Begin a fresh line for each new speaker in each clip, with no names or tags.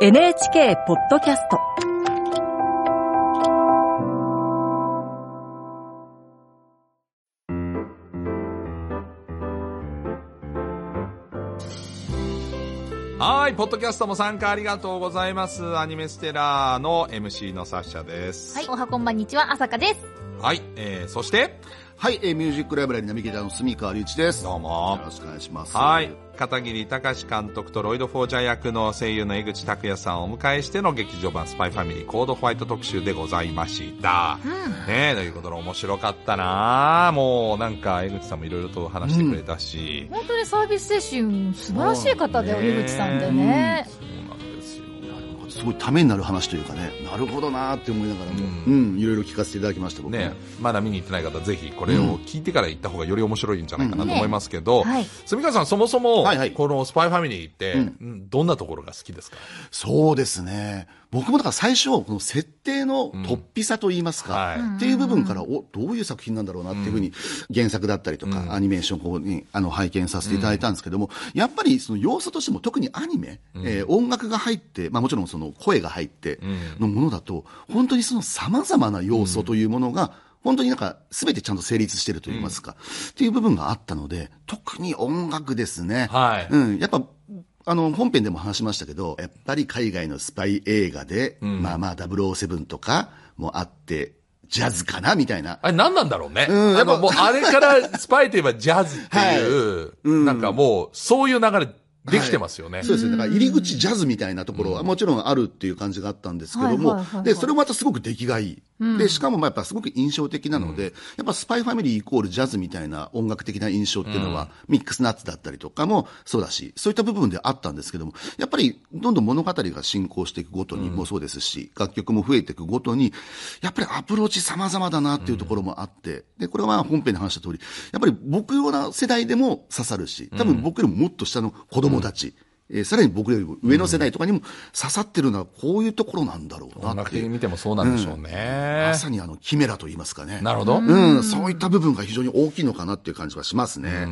NHK ポッドキャスト
はい、ポッドキャストも参加ありがとうございます。アニメステラーの MC のサッシャです。
はい、おはこんばんにちは、あさかです。
はい、えー、そして、
はい、えーミュージックライブラリーナビゲーターの住川隆一です。よ
どうも。
ろしくお願いします。
はい。片桐隆監督とロイド・フォージャー役の声優の江口拓也さんをお迎えしての劇場版スパイファミリーコードホワイト特集でございました。ねえ、ということで面白かったなもうなんか江口さんもいろいろと話してくれたし。
本当にサービス精神素晴らしい方だよ、
ね
井口さんってね。
す
ごいためになる話というかね、なるほどなーって思いながらも、うん、いろいろ聞かせていただきました、僕
ね、まだ見に行ってない方、ぜひこれを聞いてから行った方がより面白いんじゃないかなと思いますけど、住川さん、そもそも、
はいはい。
このスパイファミリーって、うん。どんなところが好きですか？
そうですね。僕もだから最初、この設定の突飛さといいますか、
はい。
っていう部分から、お、どういう作品なんだろうなっていうふうに、原作だったりとか、アニメーションをに、あの、拝見させていただいたんですけども、やっぱりその要素としても、特にアニメ、えー音楽が入って、まあもちろんその声が入ってのものだと、本当にその様々な要素というものが、本当になんか全てちゃんと成立してると言いますか、っていう部分があったので、特に音楽ですね。
はい。
うん、やっぱ、あの、本編でも話しましたけど、やっぱり海外のスパイ映画で、まあまあ007とかもあって、ジャズかなみたいな。
あれ何なんだろうね。
うん
やっぱもうあれからスパイといえばジャズっていう、なんかもうそういう流れできてますよね。
そうですね。だから入り口ジャズみたいなところはもちろんあるっていう感じがあったんですけど
はい
も
はいはいは、い。
で、それもまたすごく出来がいい。で、しかもまあやっぱすごく印象的なので、やっぱスパイファミリーイコールジャズみたいな音楽的な印象っていうのは、ミックスナッツだったりとかもそうだし、そういった部分であったんですけども、やっぱりどんどん物語が進行していくごとにもそうですし、楽曲も増えていくごとに、やっぱりアプローチ様々だなっていうところもあって、で、これは本編で話した通り、やっぱり僕ような世代でも刺さるし、多分僕よりももっと下の子供たち、えーさらに僕よりも上の世代とかにも刺さってるのはこういうところなんだろうなっていう。
見てもそうなんでしょうね。
まさにあの、キメラと言いますかね。
なるほど。
うん、そういった部分が非常に大きいのかなっていう感じはしますね。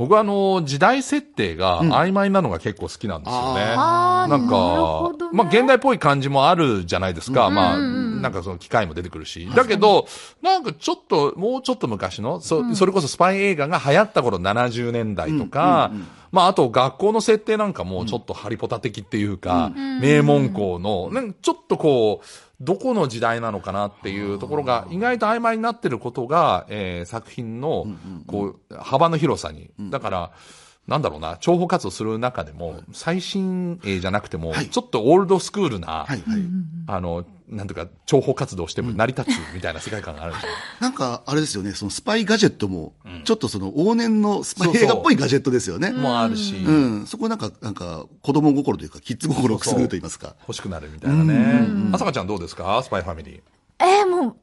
僕はあの、時代設定が曖昧なのが結構好きなんですよね。なんか、まあ現代っぽい感じもあるじゃないですか。まあ、なんかその機械も出てくるし。だけど、なんかちょっと、もうちょっと昔の、そそれこそスパイ映画が流行った頃70年代とか、まああと学校の設定なんかもちょっとハリポタ的っていうか、名門校の、なんかちょっとこう、どこの時代なのかなっていうところが意外と曖昧になってることが、えー作品の、こう、幅の広さに。だから、なんだろうな、諜報活動する中でも、最新鋭じゃなくても、
はい。
ちょっとオールドスクールな。あの、なんていうか、諜報活動しても成り立つみたいな世界観があるんですよ。
なんか、あれですよね、そのスパイガジェットも、ちょっとその往年のスパイ映画っぽいガジェットですよね。
もあるし、
うん、そこなんか、なんか、子供心というか、キッズ心をくすぐると言いますか。
欲しくなるみたいなね。あさかちゃんどうですか？スパイファミリー。
えー、もう、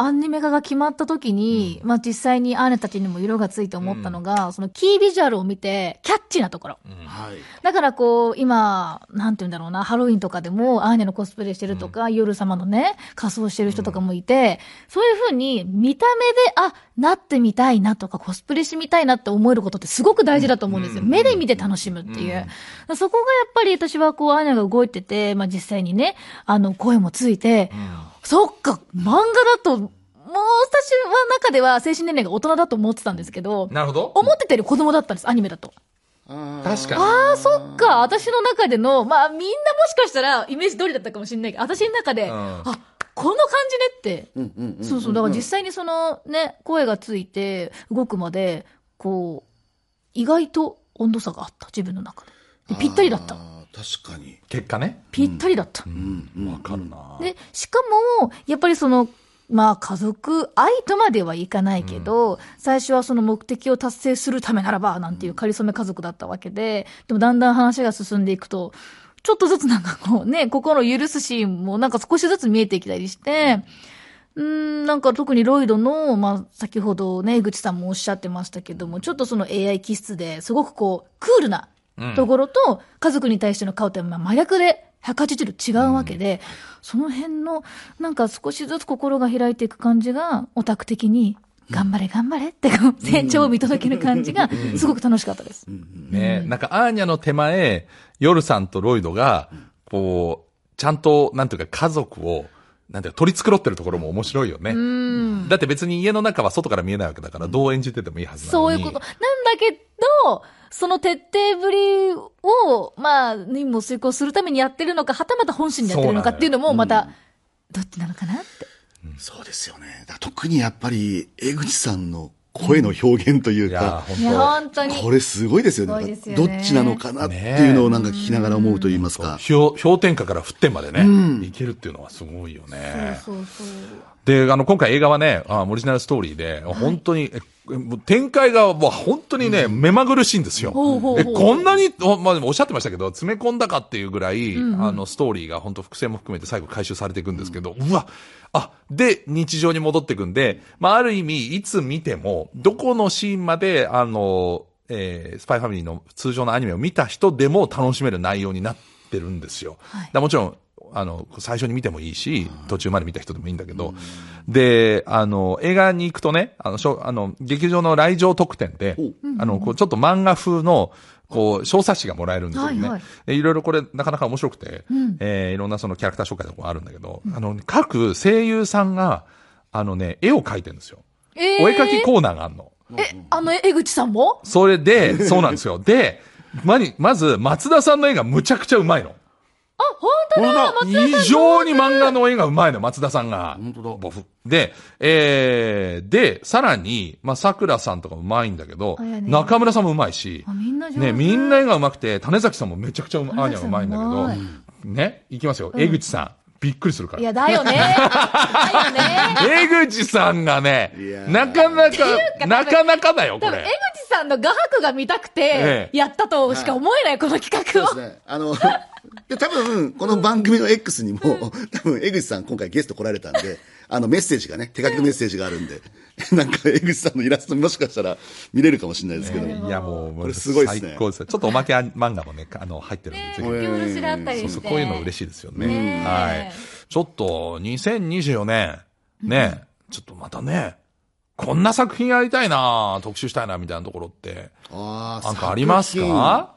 アニメ化が決まった時に、まあ実際にアーネたちにも色がついて思ったのが、そのキービジュアルを見て、キャッチーなところ。
はい。
だからこう、今、なんて言うんだろうな、ハロウィンとかでも、アーネのコスプレしてるとか、夜様のね、仮装してる人とかもいて、そういうふうに、見た目で、あ、なってみたいなとか、コスプレしてみたいなって思えることってすごく大事だと思うんですよ。目で見て楽しむっていう。そこがやっぱり私はこう、アーネが動いてて、まあ実際にね、あの、声もついて、そっか、漫画だと、もう私は中では精神年齢が大人だと思ってたんですけど、
なるほど。
思ってたより子供だったんです、アニメだと。
確かに。
ああ、そっか。私の中での、まあみんなもしかしたらイメージ通りだったかもしれないけど、私の中で、
ん
あ、この感じねって。そうそう。だから実際にそのね、声がついて動くまで、こう、意外と温度差があった、自分の中で。でぴったりだった。
確かに。
結果ね。
ぴったりだった。
わかるな
で、しかも、やっぱりその、まあ家族愛とまではいかないけど、最初はその目的を達成するためならば、なんていう仮初め家族だったわけで、でもだんだん話が進んでいくと、ちょっとずつなんかこうね、心を許すシーンもなんか少しずつ見えてきたりして、うーん、なんか特にロイドの、まあ、先ほどね、江口さんもおっしゃってましたけども、ちょっとその AI 気質ですごくこう、クールなところと、家族に対しての顔って、まあ、真逆で180度違うわけで、その辺の、なんか少しずつ心が開いていく感じが、オタク的に、頑張れ頑張れって成長を見届ける感じが、すごく楽しかったです。
ね、なんかアーニャの手前、ヨルさんとロイドが、こう、ちゃんと、なんていうか家族を、なんていうか取り繕ってるところも面白いよね。だって別に家の中は外から見えないわけだから、どう演じててもいいはずなのに。
そういうこと。なんだけど、その徹底ぶりを、まあ、任務を遂行するためにやってるのか、はたまた本心でやってるのかっていうのも、また、どっちなのかなって。
そうですよね。だから特にやっぱり、江口さんの声の表現というか、
いや、
本
本当に。
これすごいですよ
すごい
ね。
ですよね
どっちなのかなっていうのをなんか聞きながら思うと言いますか。
当氷氷点下から沸点までね、いけるっていうのはすごいよね。
そうそう。
で、あの、今回映画はね、あオリジナルストーリーで、本当に、展開がもう本当にね、目まぐるしいんですよ。こんなに、おまあ、でもおっしゃってましたけど、詰め込んだかっていうぐらい、あの、ストーリーが本当伏線も含めて最後回収されていくんですけど、うわ、あ、で、日常に戻っていくんで、まあ、ある意味、いつ見ても、どこのシーンまで、あの、えースパイファミリーの通常のアニメを見た人でも楽しめる内容になってるんですよ。
はい。
だもちろん、あの、最初に見てもいいし、途中まで見た人でもいいんだけど、で、あの、映画に行くとね、あの、しょあの、劇場の来場特典で、あの、こう、ちょっと漫画風の、こう、小冊子がもらえるんですよね。
はいはい
でいろいろこれ、なかなか面白くて、えーいろんなそのキャラクター紹介とかもあるんだけど、あの、各声優さんが、あのね、絵を描いてるんですよ。
え
お絵描きコーナーがあるの。
え、あの、江口さんも？
それで、そうなんですよ。で、まに、まず、松田さんの絵がむちゃくちゃうまいの。
あ、本当だ
本
異常に漫画の絵がうまいの、松田さんが。
本当だ
ボフで、えー、で、さらに、まあ、桜さんとかもうまいんだけど、
ね
中村さんもうまいし
あ、みんな
ね、みんな絵がうまくて、種崎さんもめちゃくちゃうま、アーニャがうまいんだけど、ね、いきますよ。江口さん、びっくりするから。
いや、だよね。だよね。
江口さんがねなかなか、
か
なかなかだよ、こ
多分、江
れ。
口さんの画伯が見たく
え
て
え、
やったとしか思えない、この企画を。
そうですね。あの、で、多分、この番組の X にも、多分、江口さん今回ゲスト来られたんで、あの、メッセージがね、手書きのメッセージがあるんで、なんか、江口さんのイラストもしかしたら見れるかもしれないですけど。
いや、もう、
これすごいですね
最高ですよ。ちょっとおまけ漫画もね、あの、入ってるんで、ぜひ
書き下ろしだったりして。
そうそう、こういうの嬉しいですよね。
ねえ
はい。ちょっと、2024年、ね、ちょっとまたね、こんな作品やりたいな特集したいな、みたいなところって、
あ
なんかありますか？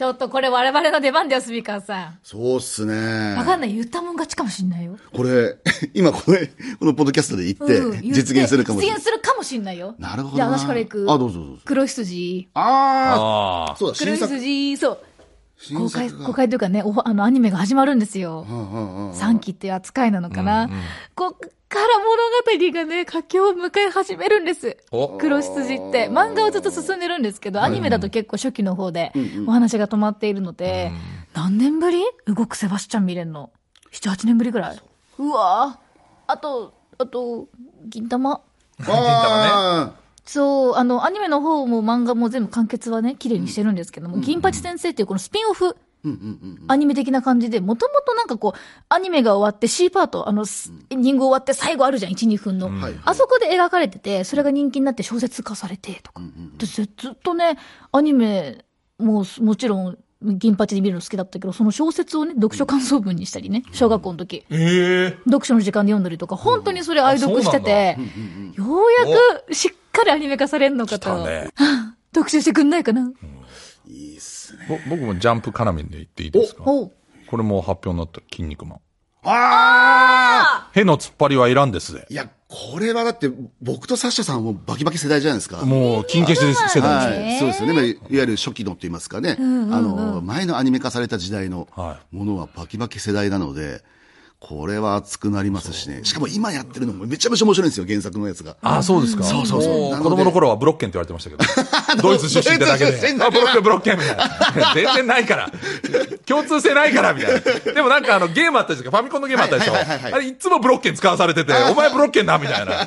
ちょっとこれ我々の出番だよ、スピーカーさん。
そうっすね。
わかんない。言ったもん勝ちかもしんないよ。
これ、今これ、このポッドキャストで言って、
うん言って
実現するかもしれ
実
ない。
現するかもしんないよ。
なるほどな。
じゃあ私から行く。
あ、どうぞどうぞ。
黒羊。
あ
あ
あ、そうだ、
黒。羊、そう。公開、公開というかね、おあの、アニメが始まるんですよ。
うんうんうんうん
3期っていう扱いなのかな。こっから物語がね、佳境を迎え始めるんです。
お
黒羊って。漫画はずっと進んでるんですけど、アニメだと結構初期の方でお話が止まっているので、何年ぶり？動くセバスチャン見れんの？7、8年ぶりぐらいうわぁ。あと、あと、銀玉。
あ
そう、あの、アニメの方も漫画も全部完結はね、綺麗にしてるんですけども、銀八先生っていうこのスピンオフ、アニメ的な感じで、もともとなんかこう、アニメが終わって C パート、あの、スエンディング終わって最後あるじゃん、1、2分の。
はい
あそこで描かれてて、それが人気になって小説化されて、とか。でずずっとね、アニメももちろん、銀八で見るの好きだったけど、その小説をね、読書感想文にしたりね、小学校の時。
ええ
読書の時間で読んだりとか、本当にそれ愛読してて、ようやくしっかりアニメ化されるのかと。
だね。
読書してくんないかな、
ーいいっすね。
ぼ僕もジャンプ絡みで言っていいですか？これも発表になった、筋肉マン。
ああ
への突っ張りはいらんですぜ。
いや、これはだって、僕とサッシャさんはもうバキバキ世代じゃないですか。
もう、金消しです世代ですよ。
はい、そうですよね。まあいわゆる初期のって言いますかね。あの、前のアニメ化された時代の
は
ものはバキバキ世代なので、これは熱くなりますしね。しかも今やってるのもめちゃめちゃ面白いんですよ、原作のやつが。
ああ、そうですか。
そうそうそう
子供の頃はブロッケンって言われてましたけど。ドイツ出身ってだけで。あ、ブロッケン、ブロッケンみたいな。全然ないから。共通性ないから、みたいな。でもなんかあの、ゲームあったじゃんファミコンのゲームあったでしょ。
はいはいはいはい
あれ、いつもブロッケン使わされてて、お前ブロッケンな、みたいな。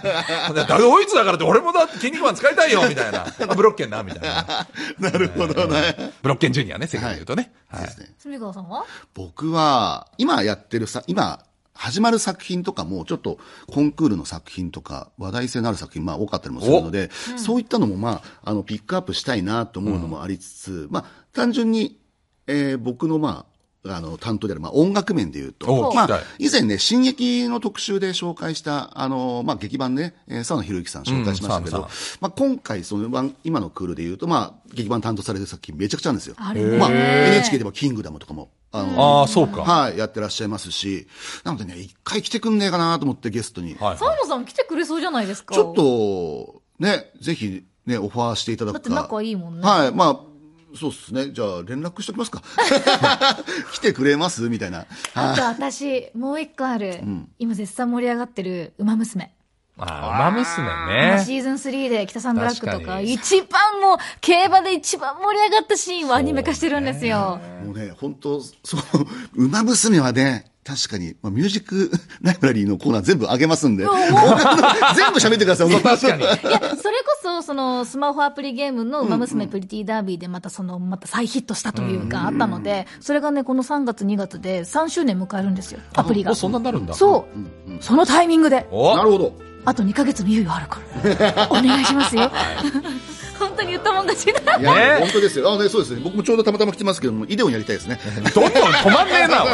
だドイツだからって俺もだって筋肉マン使いたいよ、みたいな。あブロッケンな、みたいな。
なるほどね。
ブロッケンジュニアね、世界で言うとね。はい。
住川さんは？
僕は、今やってるさ、今、始まる作品とかも、ちょっと、コンクールの作品とか、話題性のある作品、まあ、多かったりもするので、そういったのも、まあ、あの、ピックアップしたいなと思うのもありつつ、まあ、単純に、えー僕の、まあ、あの、担当である、まあ、音楽面で言う
お
と、まあ、以前ね、進撃の特集で紹介した、あの、まあ、劇版ね、えー、沢野博之さん紹介しましたけど、
うん
まあ、今回、その、まあ今のクールで言うと、まあ、劇版担当される作品めちゃくちゃあるんですよ。
あ
まあ、NHK でもキングダムとかもあの、
ああ、そうか。
はい、やってらっしゃいますし、なのでね、一回来てくんねえかなと思ってゲストに。
はい。
沢野さん来てくれそうじゃないですか。
ちょっと、ね、ぜひ、ね、オファーしていただくか。
だって仲いいもんね
はい、まあ、そうっすね。じゃあ、連絡しときますか。来てくれます？みたいな。
あと私、もう一個ある。今絶賛盛り上がってる、馬娘。
ああ、馬娘ね。
シーズン3で北さんブラックとか、一番もう、競馬で一番盛り上がったシーンをアニメ化してるんですよ。
もうね、本当そう、馬娘はね、確かに、まあ、ミュージックライブラリーのコーナー全部あげますんで、全部喋ってください、
確かに。
いや、それこそ、その、スマホアプリゲームの馬娘プリティダービーでまたその、また再ヒットしたというか、あったので、それがね、この3月2月で3周年迎えるんですよ、アプリが。
そんなになるんだ。
そう。そのタイミングで、
お
なるほど。
あと2ヶ月の猶予あるから。お願いしますよ。本当に言ったもん勝ちだ。
いや、
ね
本当ですよ。あ、ね、そうですね。僕もちょうどたまたま来てますけども、イデオンやりたいですね。
どんどん止まんねえな、おい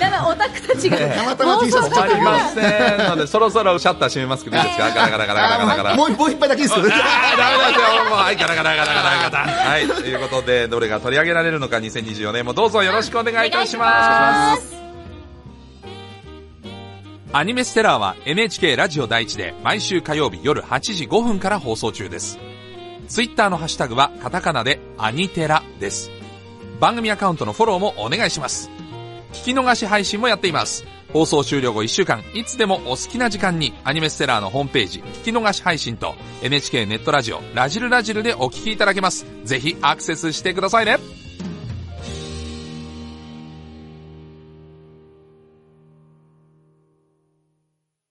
やばい、オタクたちが。
たまたま T シャツ
止まりませんので、そろそろシャッター閉めますけど、いいですかガラガラガラガラガラガラ。
もうもう一杯だけですよ。
あーダメですよ。もうはい、ガラガラガラガラガラ。はい、ということで、どれが取り上げられるのか、2024年もどうぞよろしくお願いいたします。アニメステラーは NHK ラジオ第一で毎週火曜日夜8時5分から放送中です。ツイッターのハッシュタグはカタカナでアニテラです。番組アカウントのフォローもお願いします。聞き逃し配信もやっています。放送終了後1週間、いつでもお好きな時間にアニメステラーのホームページ、聞き逃し配信と NHK ネットラジオ、ラジルラジルでお聞きいただけます。ぜひアクセスしてくださいね。